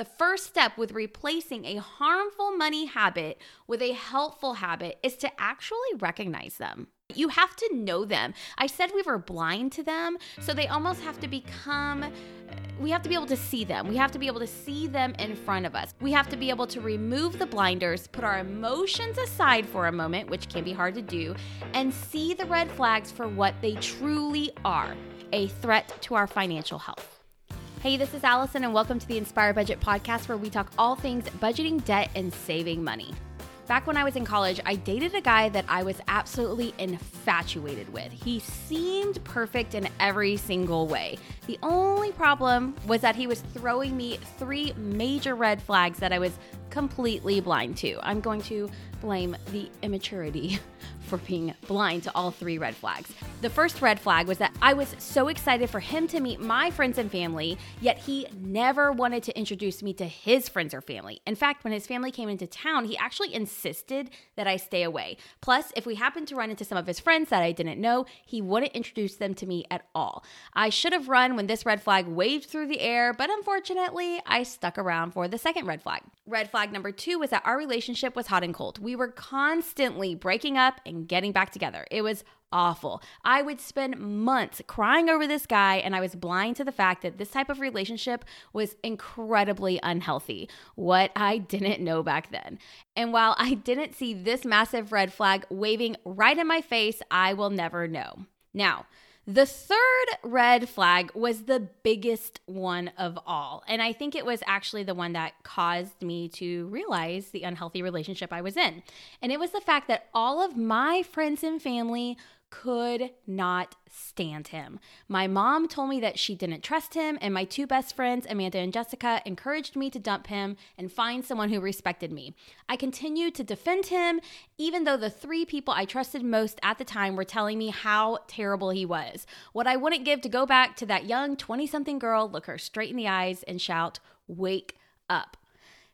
The first step with replacing a harmful money habit with a helpful habit is to actually recognize them. You have to know them. I said we were blind to them, so they almost have to become we have to be able to see them. We have to be able to see them in front of us. We have to be able to remove the blinders, put our emotions aside for a moment, which can be hard to do, and see the red flags for what they truly are a threat to our financial health. Hey, this is Allison, and welcome to the Inspire Budget Podcast, where we talk all things budgeting, debt, and saving money. Back when I was in college, I dated a guy that I was absolutely infatuated with. He seemed perfect in every single way. The only problem was that he was throwing me three major red flags that I was completely blind to. I'm going to blame the immaturity for being blind to all three red flags. The first red flag was that I was so excited for him to meet my friends and family, yet he never wanted to introduce me to his friends or family. In fact, when his family came into town, he actually insisted that I stay away. Plus, if we happened to run into some of his friends that I didn't know, he wouldn't introduce them to me at all. I should have run when this red flag waved through the air, but unfortunately, I stuck around for the second red flag. Red flag number two was that our relationship was hot and cold. We were constantly breaking up and getting back together. It was awful. I would spend months crying over this guy, and I was blind to the fact that this type of relationship was incredibly unhealthy. What I didn't know back then. And while I didn't see this massive red flag waving right in my face, I will never know. Now, the third red flag was the biggest one of all. And I think it was actually the one that caused me to realize the unhealthy relationship I was in. And it was the fact that all of my friends and family could not stand him. My mom told me that she didn't trust him, and my two best friends, Amanda and Jessica, encouraged me to dump him and find someone who respected me. I continued to defend him, even though the three people I trusted most at the time were telling me how terrible he was. What I wouldn't give to go back to that young 20 something girl, look her straight in the eyes, and shout, Wake up.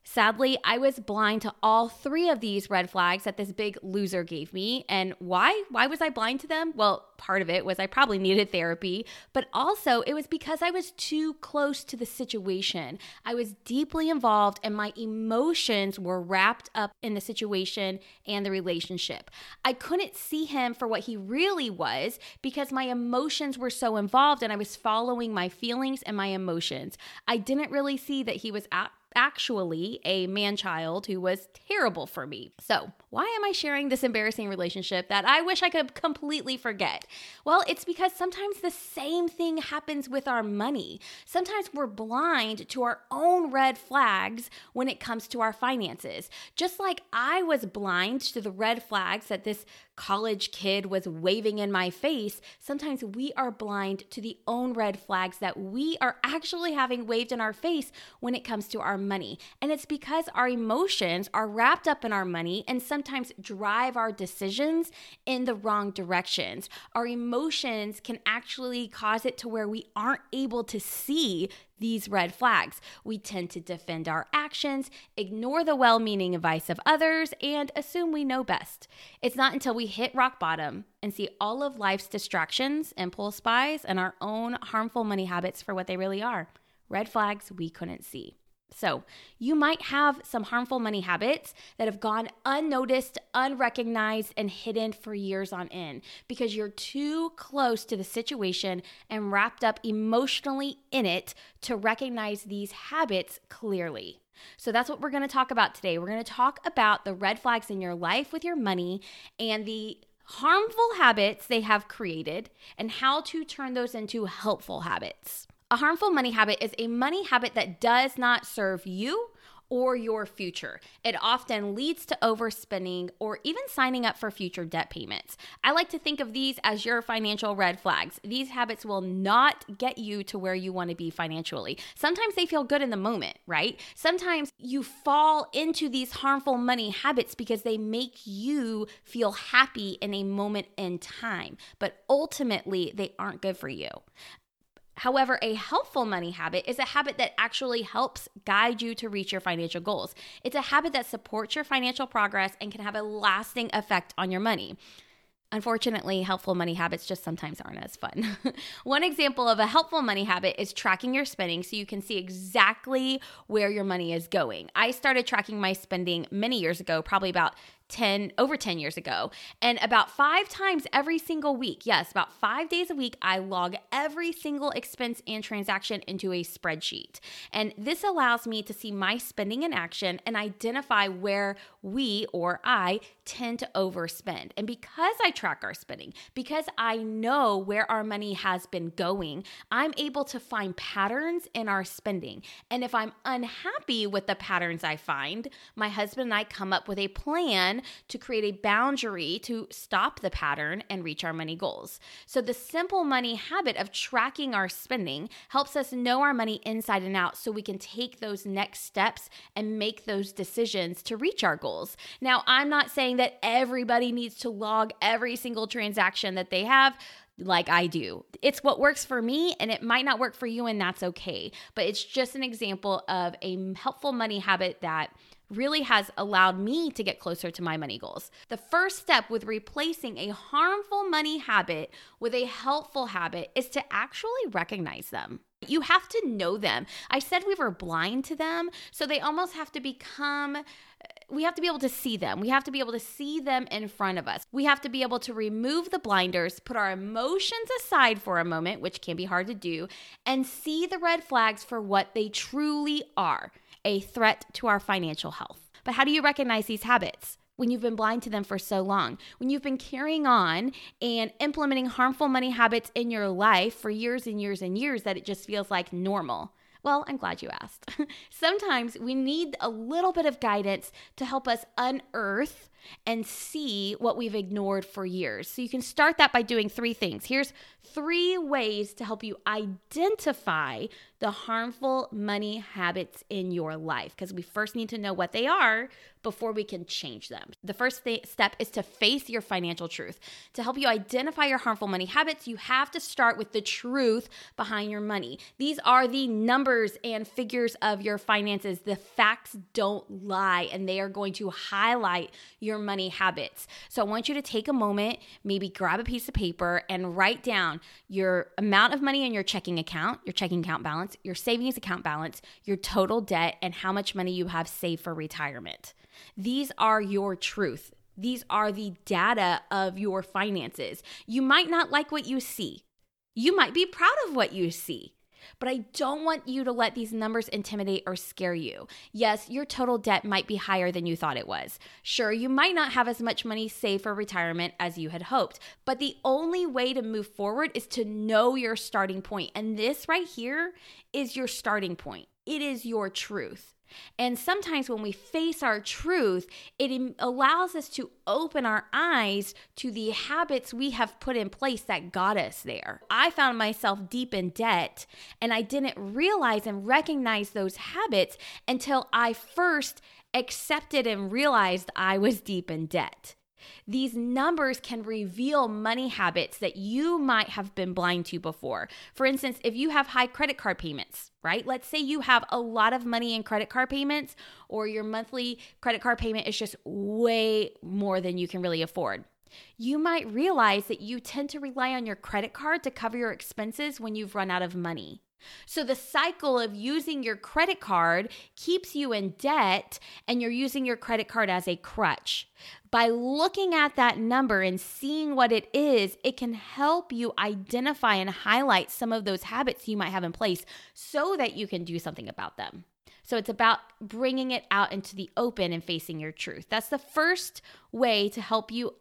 Sadly, I was blind to all three of these red flags that this big loser gave me. And why? Why was I blind to them? Well, part of it was I probably needed therapy, but also it was because I was too close to the situation. I was deeply involved and my emotions were wrapped up in the situation and the relationship. I couldn't see him for what he really was because my emotions were so involved and I was following my feelings and my emotions. I didn't really see that he was at actually a man child who was terrible for me. So, why am I sharing this embarrassing relationship that I wish I could completely forget? Well, it's because sometimes the same thing happens with our money. Sometimes we're blind to our own red flags when it comes to our finances. Just like I was blind to the red flags that this college kid was waving in my face, sometimes we are blind to the own red flags that we are actually having waved in our face when it comes to our money. And it's because our emotions are wrapped up in our money and sometimes drive our decisions in the wrong directions. Our emotions can actually cause it to where we aren't able to see these red flags. We tend to defend our actions, ignore the well meaning advice of others, and assume we know best. It's not until we hit rock bottom and see all of life's distractions, impulse buys, and our own harmful money habits for what they really are red flags we couldn't see. So, you might have some harmful money habits that have gone unnoticed, unrecognized, and hidden for years on end because you're too close to the situation and wrapped up emotionally in it to recognize these habits clearly. So, that's what we're gonna talk about today. We're gonna talk about the red flags in your life with your money and the harmful habits they have created and how to turn those into helpful habits. A harmful money habit is a money habit that does not serve you or your future. It often leads to overspending or even signing up for future debt payments. I like to think of these as your financial red flags. These habits will not get you to where you want to be financially. Sometimes they feel good in the moment, right? Sometimes you fall into these harmful money habits because they make you feel happy in a moment in time, but ultimately they aren't good for you. However, a helpful money habit is a habit that actually helps guide you to reach your financial goals. It's a habit that supports your financial progress and can have a lasting effect on your money. Unfortunately, helpful money habits just sometimes aren't as fun. One example of a helpful money habit is tracking your spending so you can see exactly where your money is going. I started tracking my spending many years ago, probably about 10 over 10 years ago. And about 5 times every single week yes about 5 days a week I log every single expense and transaction into a spreadsheet. And this allows me to see my spending in action and identify where we or I tend to overspend. And because I track our spending because I know where our money has been going I'm able to find patterns in our spending. And if I'm unhappy with the patterns I find my husband and I come up with a plan to create a boundary to stop the pattern and reach our money goals. So, the simple money habit of tracking our spending helps us know our money inside and out so we can take those next steps and make those decisions to reach our goals. Now, I'm not saying that everybody needs to log every single transaction that they have like I do. It's what works for me and it might not work for you, and that's okay. But it's just an example of a helpful money habit that really has allowed me to get closer to my money goals. The first step with replacing a harmful money habit with a helpful habit is to actually recognize them. You have to know them. I said we were blind to them, so they almost have to become we have to be able to see them. We have to be able to see them in front of us. We have to be able to remove the blinders, put our emotions aside for a moment, which can be hard to do, and see the red flags for what they truly are a threat to our financial health. But how do you recognize these habits? When you've been blind to them for so long, when you've been carrying on and implementing harmful money habits in your life for years and years and years that it just feels like normal. Well, I'm glad you asked. Sometimes we need a little bit of guidance to help us unearth and see what we've ignored for years. So you can start that by doing three things. Here's three ways to help you identify the harmful money habits in your life because we first need to know what they are before we can change them. The first th- step is to face your financial truth. To help you identify your harmful money habits, you have to start with the truth behind your money. These are the numbers and figures of your finances. The facts don't lie and they are going to highlight your money habits. So I want you to take a moment, maybe grab a piece of paper and write down your amount of money in your checking account, your checking account balance, your savings account balance, your total debt, and how much money you have saved for retirement. These are your truth. These are the data of your finances. You might not like what you see. You might be proud of what you see. But I don't want you to let these numbers intimidate or scare you. Yes, your total debt might be higher than you thought it was. Sure, you might not have as much money saved for retirement as you had hoped, but the only way to move forward is to know your starting point. And this right here is your starting point, it is your truth. And sometimes when we face our truth, it allows us to open our eyes to the habits we have put in place that got us there. I found myself deep in debt and I didn't realize and recognize those habits until I first accepted and realized I was deep in debt. These numbers can reveal money habits that you might have been blind to before. For instance, if you have high credit card payments, right? Let's say you have a lot of money in credit card payments, or your monthly credit card payment is just way more than you can really afford. You might realize that you tend to rely on your credit card to cover your expenses when you've run out of money. So the cycle of using your credit card keeps you in debt and you're using your credit card as a crutch. By looking at that number and seeing what it is, it can help you identify and highlight some of those habits you might have in place so that you can do something about them. So it's about bringing it out into the open and facing your truth. That's the first way to help you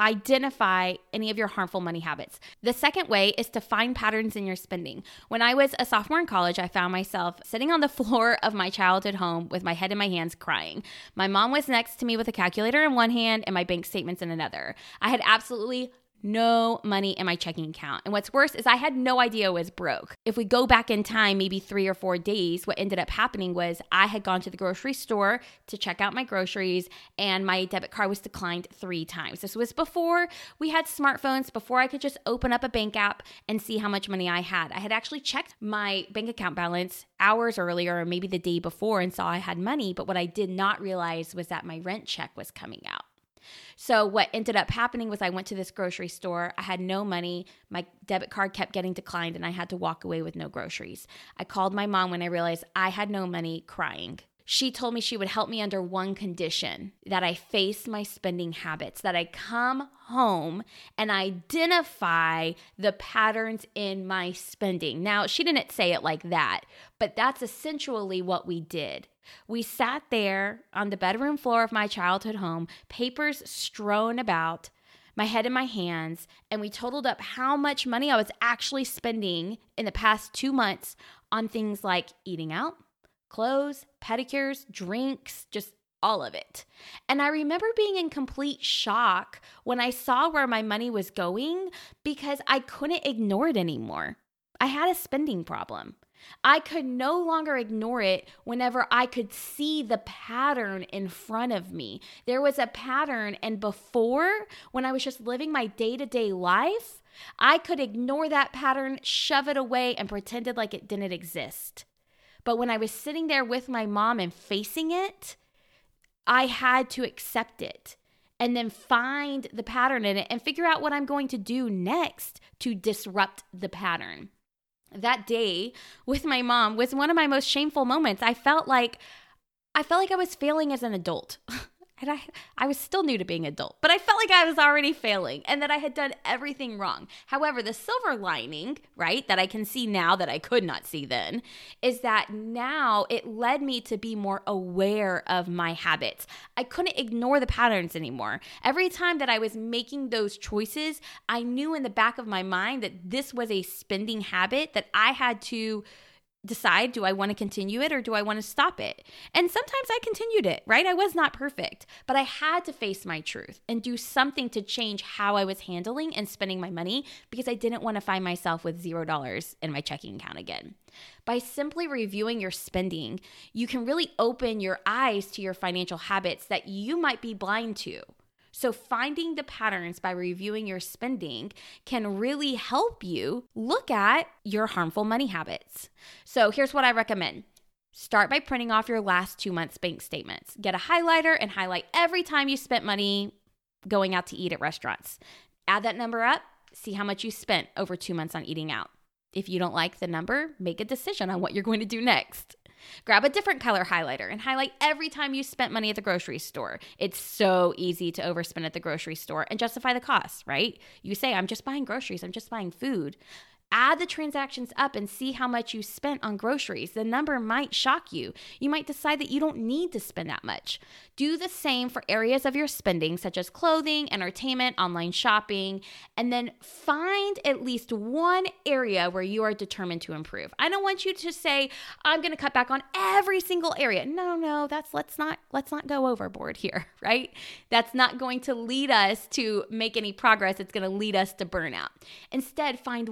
identify any of your harmful money habits. The second way is to find patterns in your spending. When I was a sophomore in college, I found myself sitting on the floor of my childhood home with my head in my hands crying. My mom was next to me with a calculator in one hand and my bank statements in another. I had absolutely no money in my checking account. And what's worse is I had no idea I was broke. If we go back in time, maybe three or four days, what ended up happening was I had gone to the grocery store to check out my groceries and my debit card was declined three times. This was before we had smartphones, before I could just open up a bank app and see how much money I had. I had actually checked my bank account balance hours earlier or maybe the day before and saw I had money, but what I did not realize was that my rent check was coming out. So, what ended up happening was I went to this grocery store. I had no money. My debit card kept getting declined, and I had to walk away with no groceries. I called my mom when I realized I had no money, crying. She told me she would help me under one condition that I face my spending habits, that I come home and identify the patterns in my spending. Now, she didn't say it like that, but that's essentially what we did. We sat there on the bedroom floor of my childhood home, papers strewn about, my head in my hands, and we totaled up how much money I was actually spending in the past two months on things like eating out, clothes, pedicures, drinks, just all of it. And I remember being in complete shock when I saw where my money was going because I couldn't ignore it anymore. I had a spending problem. I could no longer ignore it whenever I could see the pattern in front of me. There was a pattern, and before, when I was just living my day to day life, I could ignore that pattern, shove it away, and pretended like it didn't exist. But when I was sitting there with my mom and facing it, I had to accept it and then find the pattern in it and figure out what I'm going to do next to disrupt the pattern. That day with my mom was one of my most shameful moments. I felt like I felt like I was failing as an adult. And I, I was still new to being adult, but I felt like I was already failing and that I had done everything wrong. However, the silver lining, right, that I can see now that I could not see then, is that now it led me to be more aware of my habits. I couldn't ignore the patterns anymore. Every time that I was making those choices, I knew in the back of my mind that this was a spending habit that I had to decide do I want to continue it or do I want to stop it? And sometimes I continued it, right? I was not perfect, but I had to face my truth and do something to change how I was handling and spending my money because I didn't want to find myself with zero dollars in my checking account again. By simply reviewing your spending, you can really open your eyes to your financial habits that you might be blind to. So, finding the patterns by reviewing your spending can really help you look at your harmful money habits. So, here's what I recommend. Start by printing off your last two months' bank statements. Get a highlighter and highlight every time you spent money going out to eat at restaurants. Add that number up, see how much you spent over two months on eating out. If you don't like the number, make a decision on what you're going to do next. Grab a different color highlighter and highlight every time you spent money at the grocery store. It's so easy to overspend at the grocery store and justify the cost, right? You say, I'm just buying groceries, I'm just buying food. Add the transactions up and see how much you spent on groceries. The number might shock you. You might decide that you don't need to spend that much. Do the same for areas of your spending, such as clothing, entertainment, online shopping, and then find at least one area where you are determined to improve. I don't want you to say, I'm going to cut back on every single area. No, no, that's let's not let's not go overboard here, right? That's not going to lead us to make any progress. It's going to lead us to burnout. Instead, find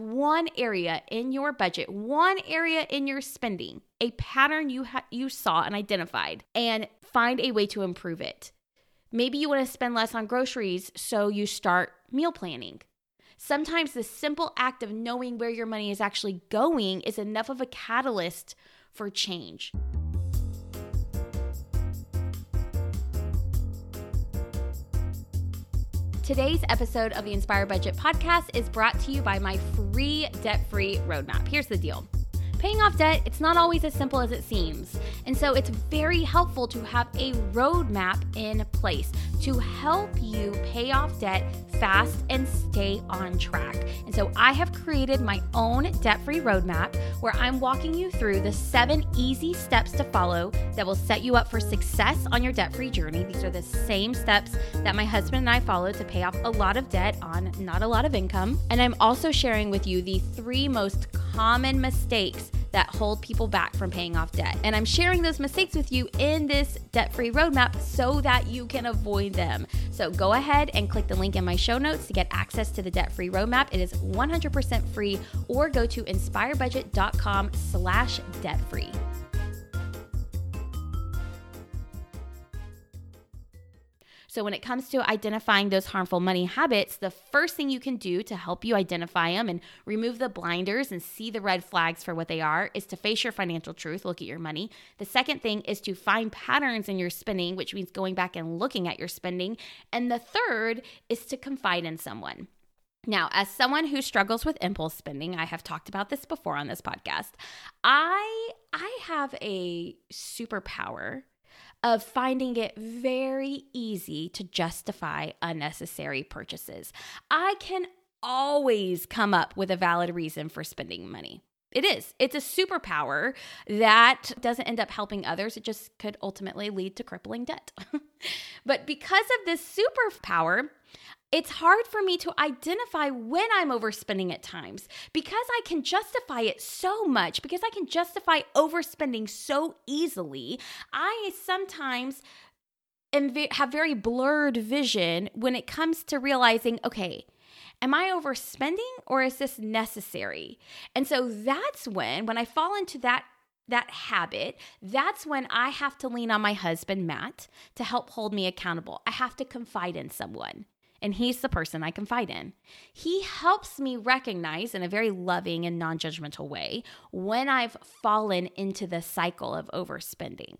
one area in your budget, one area in your spending, a pattern you ha- you saw and identified and find a way to improve it. Maybe you want to spend less on groceries, so you start meal planning. Sometimes the simple act of knowing where your money is actually going is enough of a catalyst for change. Today's episode of the Inspire Budget podcast is brought to you by my free debt free roadmap. Here's the deal. Paying off debt, it's not always as simple as it seems. And so it's very helpful to have a roadmap in place to help you pay off debt fast and stay on track. And so I have created my own debt free roadmap where I'm walking you through the seven easy steps to follow that will set you up for success on your debt free journey. These are the same steps that my husband and I followed to pay off a lot of debt on not a lot of income. And I'm also sharing with you the three most common mistakes that hold people back from paying off debt. And I'm sharing those mistakes with you in this debt free roadmap so that you can avoid them. So go ahead and click the link in my show notes to get access to the debt free roadmap. It is 100% free or go to inspirebudget.com slash debt free. So, when it comes to identifying those harmful money habits, the first thing you can do to help you identify them and remove the blinders and see the red flags for what they are is to face your financial truth, look at your money. The second thing is to find patterns in your spending, which means going back and looking at your spending. And the third is to confide in someone. Now, as someone who struggles with impulse spending, I have talked about this before on this podcast. I I have a superpower of finding it very easy to justify unnecessary purchases. I can always come up with a valid reason for spending money. It is. It's a superpower that doesn't end up helping others. It just could ultimately lead to crippling debt. but because of this superpower, it's hard for me to identify when I'm overspending at times because I can justify it so much, because I can justify overspending so easily. I sometimes have very blurred vision when it comes to realizing, okay, am I overspending or is this necessary? And so that's when, when I fall into that that habit, that's when I have to lean on my husband, Matt, to help hold me accountable. I have to confide in someone and he's the person I confide in. He helps me recognize in a very loving and non judgmental way when I've fallen into the cycle of overspending.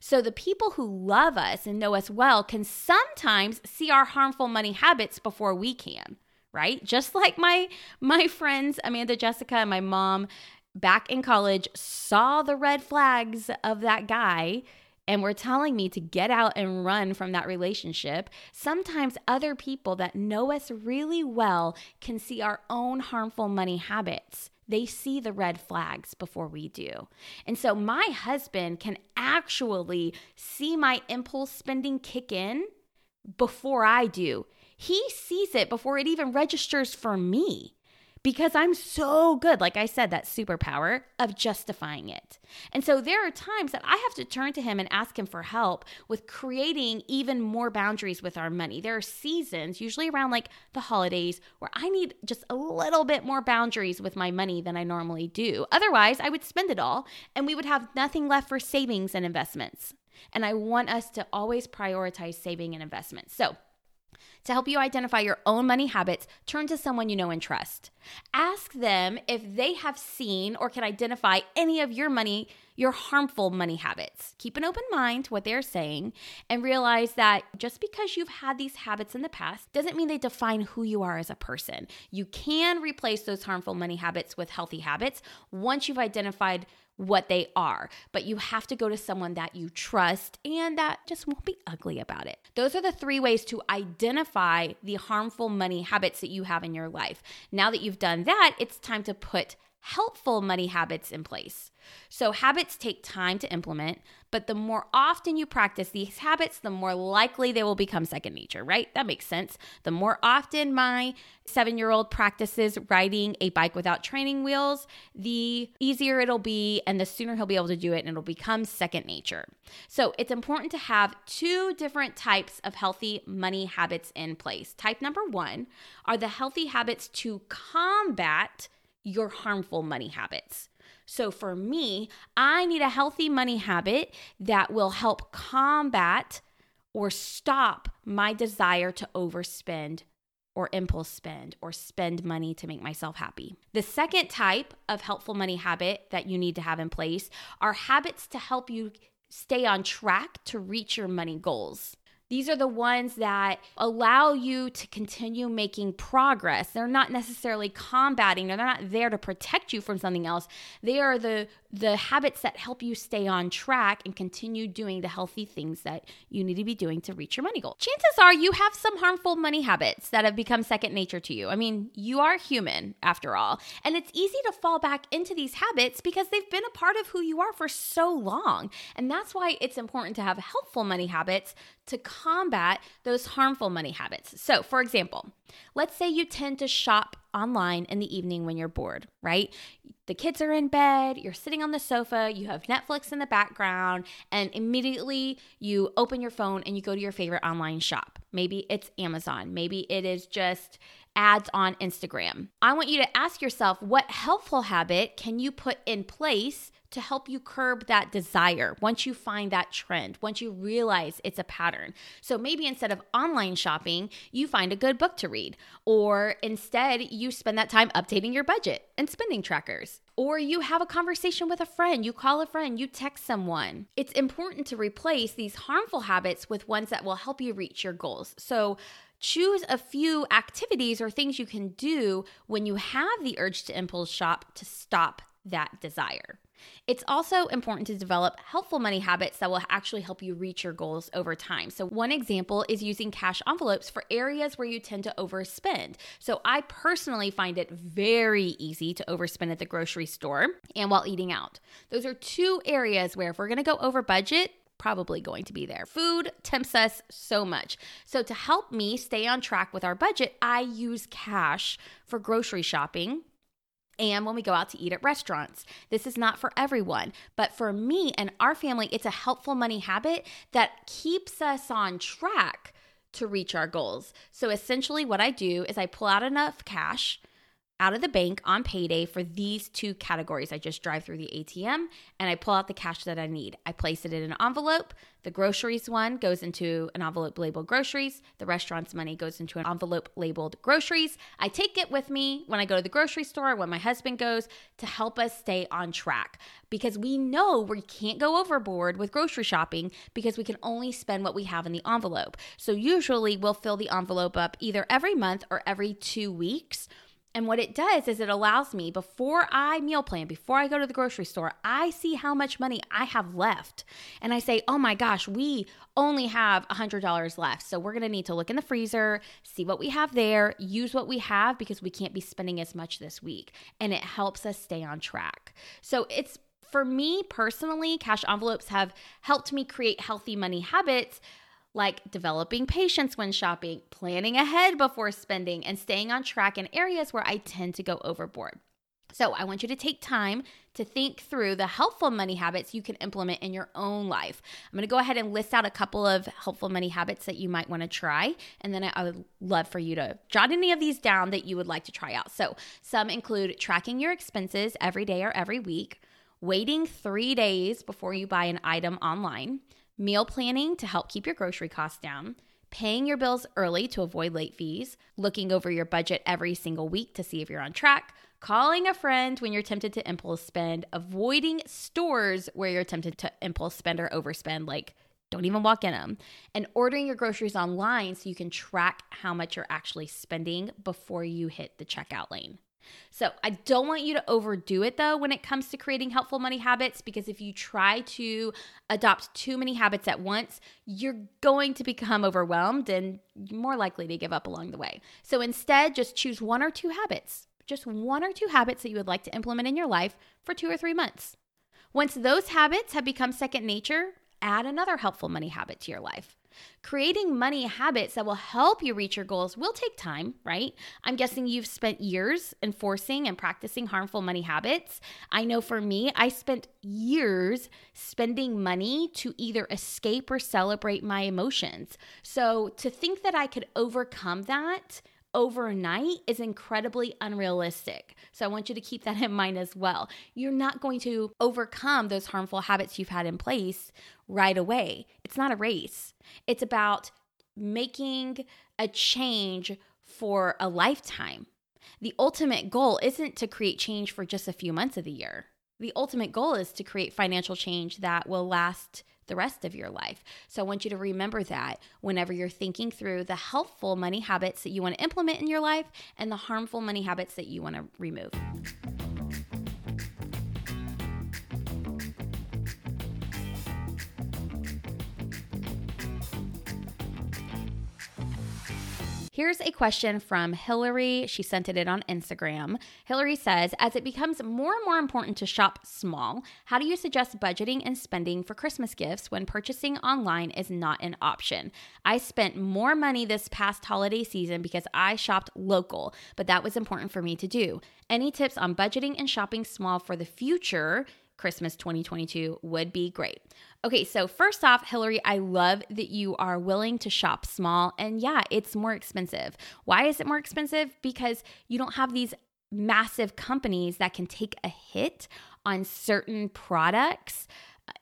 So, the people who love us and know us well can sometimes see our harmful money habits before we can, right? Just like my my friends Amanda Jessica and my mom back in college saw the red flags of that guy and were telling me to get out and run from that relationship, sometimes other people that know us really well can see our own harmful money habits. They see the red flags before we do. And so my husband can actually see my impulse spending kick in before I do. He sees it before it even registers for me because I'm so good, like I said, that superpower of justifying it. And so there are times that I have to turn to him and ask him for help with creating even more boundaries with our money. There are seasons, usually around like the holidays, where I need just a little bit more boundaries with my money than I normally do. Otherwise, I would spend it all and we would have nothing left for savings and investments. And I want us to always prioritize saving and investments. So, to help you identify your own money habits, turn to someone you know and trust. Ask them if they have seen or can identify any of your money, your harmful money habits. Keep an open mind to what they're saying and realize that just because you've had these habits in the past doesn't mean they define who you are as a person. You can replace those harmful money habits with healthy habits once you've identified what they are, but you have to go to someone that you trust and that just won't be ugly about it. Those are the three ways to identify the harmful money habits that you have in your life. Now that you've done that, it's time to put helpful money habits in place. So, habits take time to implement, but the more often you practice these habits, the more likely they will become second nature, right? That makes sense. The more often my seven year old practices riding a bike without training wheels, the easier it'll be, and the sooner he'll be able to do it, and it'll become second nature. So, it's important to have two different types of healthy money habits in place. Type number one are the healthy habits to combat your harmful money habits. So for me, I need a healthy money habit that will help combat or stop my desire to overspend or impulse spend or spend money to make myself happy. The second type of helpful money habit that you need to have in place are habits to help you stay on track to reach your money goals. These are the ones that allow you to continue making progress. They're not necessarily combating, or they're not there to protect you from something else. They are the the habits that help you stay on track and continue doing the healthy things that you need to be doing to reach your money goal. Chances are you have some harmful money habits that have become second nature to you. I mean, you are human after all, and it's easy to fall back into these habits because they've been a part of who you are for so long. And that's why it's important to have helpful money habits to combat those harmful money habits. So, for example, let's say you tend to shop online in the evening when you're bored, right? The kids are in bed, you're sitting on the sofa, you have Netflix in the background, and immediately you open your phone and you go to your favorite online shop. Maybe it's Amazon. Maybe it is just ads on Instagram. I want you to ask yourself what helpful habit can you put in place to help you curb that desire once you find that trend, once you realize it's a pattern. So maybe instead of online shopping, you find a good book to read, or instead you spend that time updating your budget and spending trackers. Or you have a conversation with a friend, you call a friend, you text someone. It's important to replace these harmful habits with ones that will help you reach your goals. So, choose a few activities or things you can do when you have the urge to impulse shop to stop that desire. It's also important to develop helpful money habits that will actually help you reach your goals over time. So, one example is using cash envelopes for areas where you tend to overspend. So, I personally find it very easy to overspend at the grocery store and while eating out. Those are two areas where if we're gonna go over budget, probably going to be there. Food tempts us so much. So, to help me stay on track with our budget, I use cash for grocery shopping and when we go out to eat at restaurants. This is not for everyone, but for me and our family, it's a helpful money habit that keeps us on track to reach our goals. So essentially, what I do is I pull out enough cash out of the bank on payday for these two categories. I just drive through the ATM and I pull out the cash that I need. I place it in an envelope. The groceries one goes into an envelope labeled groceries. The restaurant's money goes into an envelope labeled groceries. I take it with me when I go to the grocery store, when my husband goes, to help us stay on track because we know we can't go overboard with grocery shopping because we can only spend what we have in the envelope. So usually we'll fill the envelope up either every month or every two weeks and what it does is it allows me, before I meal plan, before I go to the grocery store, I see how much money I have left. And I say, oh my gosh, we only have $100 left. So we're going to need to look in the freezer, see what we have there, use what we have because we can't be spending as much this week. And it helps us stay on track. So it's for me personally, cash envelopes have helped me create healthy money habits like developing patience when shopping, planning ahead before spending, and staying on track in areas where I tend to go overboard. So, I want you to take time to think through the helpful money habits you can implement in your own life. I'm to go ahead and list out a couple of helpful money habits that you might want to try. And then I would love for you to jot any of these down that you would like to try out. So, some include tracking your expenses every day or every week, waiting three days before you buy an item online, meal planning to help keep your grocery costs down, paying your bills early to avoid late fees, looking over your budget every single week to see if you're on track, calling a friend when you're tempted to impulse spend, avoiding stores where you're tempted to impulse spend or overspend, like don't even walk in them, and ordering your groceries online so you can track how much you're actually spending before you hit the checkout lane. So, I don't want you to overdo it though when it comes to creating helpful money habits because if you try to adopt too many habits at once, you're going to become overwhelmed and more likely to give up along the way. So, instead, just choose one or two habits, just one or two habits that you would like to implement in your life for two or three months. Once those habits have become second nature, add another helpful money habit to your life. Creating money habits that will help you reach your goals will take time, right? I'm guessing you've spent years enforcing and practicing harmful money habits. I know for me, I spent years spending money to either escape or celebrate my emotions. So to think that I could overcome that overnight is incredibly unrealistic. So I want you to keep that in mind as well. You're not going to overcome those harmful habits you've had in place right away. It's not a race, it's about making a change for a lifetime. The ultimate goal isn't to create change for just a few months of the year. The ultimate goal is to create financial change that will last the rest of your life. So I want you to remember that whenever you're thinking through the helpful money habits that you want to implement in your life and the harmful money habits that you want to remove. Here's a question from Hillary. She sent it in on Instagram. Hillary says, As it becomes more and more important to shop small, how do you suggest budgeting and spending for Christmas gifts when purchasing online is not an option? I spent more money this past holiday season because I shopped local, but that was important for me to do. Any tips on budgeting and shopping small for the future? Christmas 2022 would be great. Okay, so first off, Hillary, I love that you are willing to shop small. And yeah, it's more expensive. Why is it more expensive? Because you don't have these massive companies that can take a hit on certain products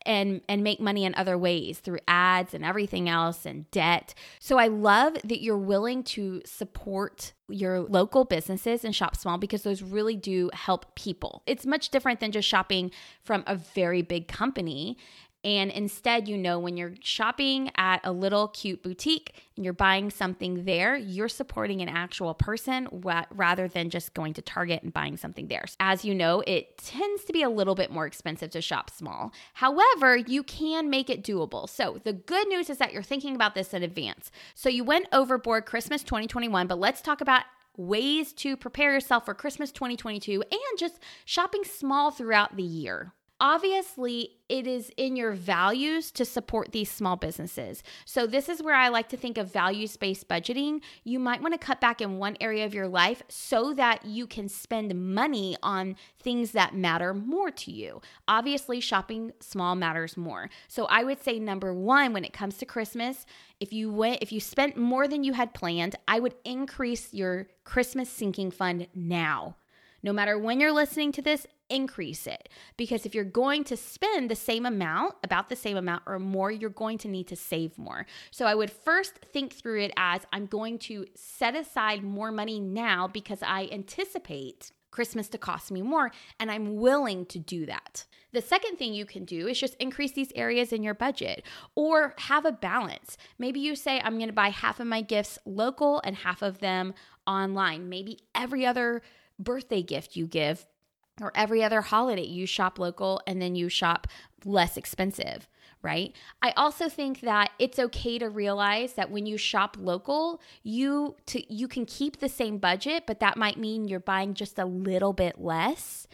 and and make money in other ways through ads and everything else and debt. So I love that you're willing to support your local businesses and shop small because those really do help people. It's much different than just shopping from a very big company and instead, you know, when you're shopping at a little cute boutique and you're buying something there, you're supporting an actual person rather than just going to Target and buying something there. As you know, it tends to be a little bit more expensive to shop small. However, you can make it doable. So the good news is that you're thinking about this in advance. So you went overboard Christmas 2021, but let's talk about ways to prepare yourself for Christmas 2022 and just shopping small throughout the year obviously it is in your values to support these small businesses. So, this is where I like to think of values based budgeting. You might want to cut back in one area of your life so that you can spend money on things that matter more to you. Obviously, shopping small matters more. So, I would say number one, when it comes to Christmas, if you went, if you spent more than you had planned, I would increase your Christmas sinking fund now. No matter when you're listening to this, increase it. Because if you're going to spend the same amount, about the same amount or more, you're going to need to save more. So I would first think through it as I'm going to set aside more money now because I anticipate Christmas to cost me more, and I'm willing to do that. The second thing you can do is just increase these areas in your budget or have a balance. Maybe you say, I'm going to buy half of my gifts local and half of them online. Maybe every other birthday gift you give or every other holiday you shop local and then you shop less expensive right i also think that it's okay to realize that when you shop local you to you can keep the same budget but that might mean you're buying just a little bit less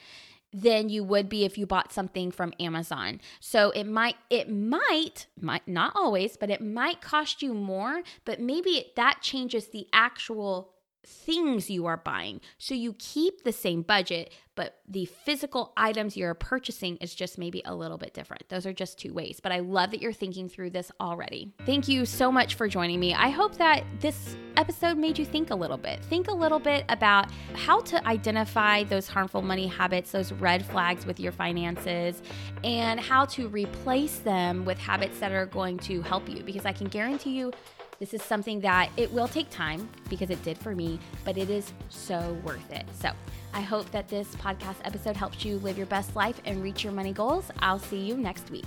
than you would be if you bought something from Amazon. So it might it might might not always, but it might cost you more, but maybe that changes the actual things you are buying. So you keep the same budget, but the physical items you're purchasing is just maybe a little bit different. Those are just two ways. But I love that you're thinking through this already. Thank you so much for joining me. I hope that this episode made you think a little bit. Think a little bit about how to identify those harmful money habits, those red flags with your finances, and how to replace them with habits that are going to help you. Because I can guarantee you, this is something that it will take time because it did for me, but it is so worth it. So I hope that this podcast episode helps you live your best life and reach your money goals. I'll see you next week.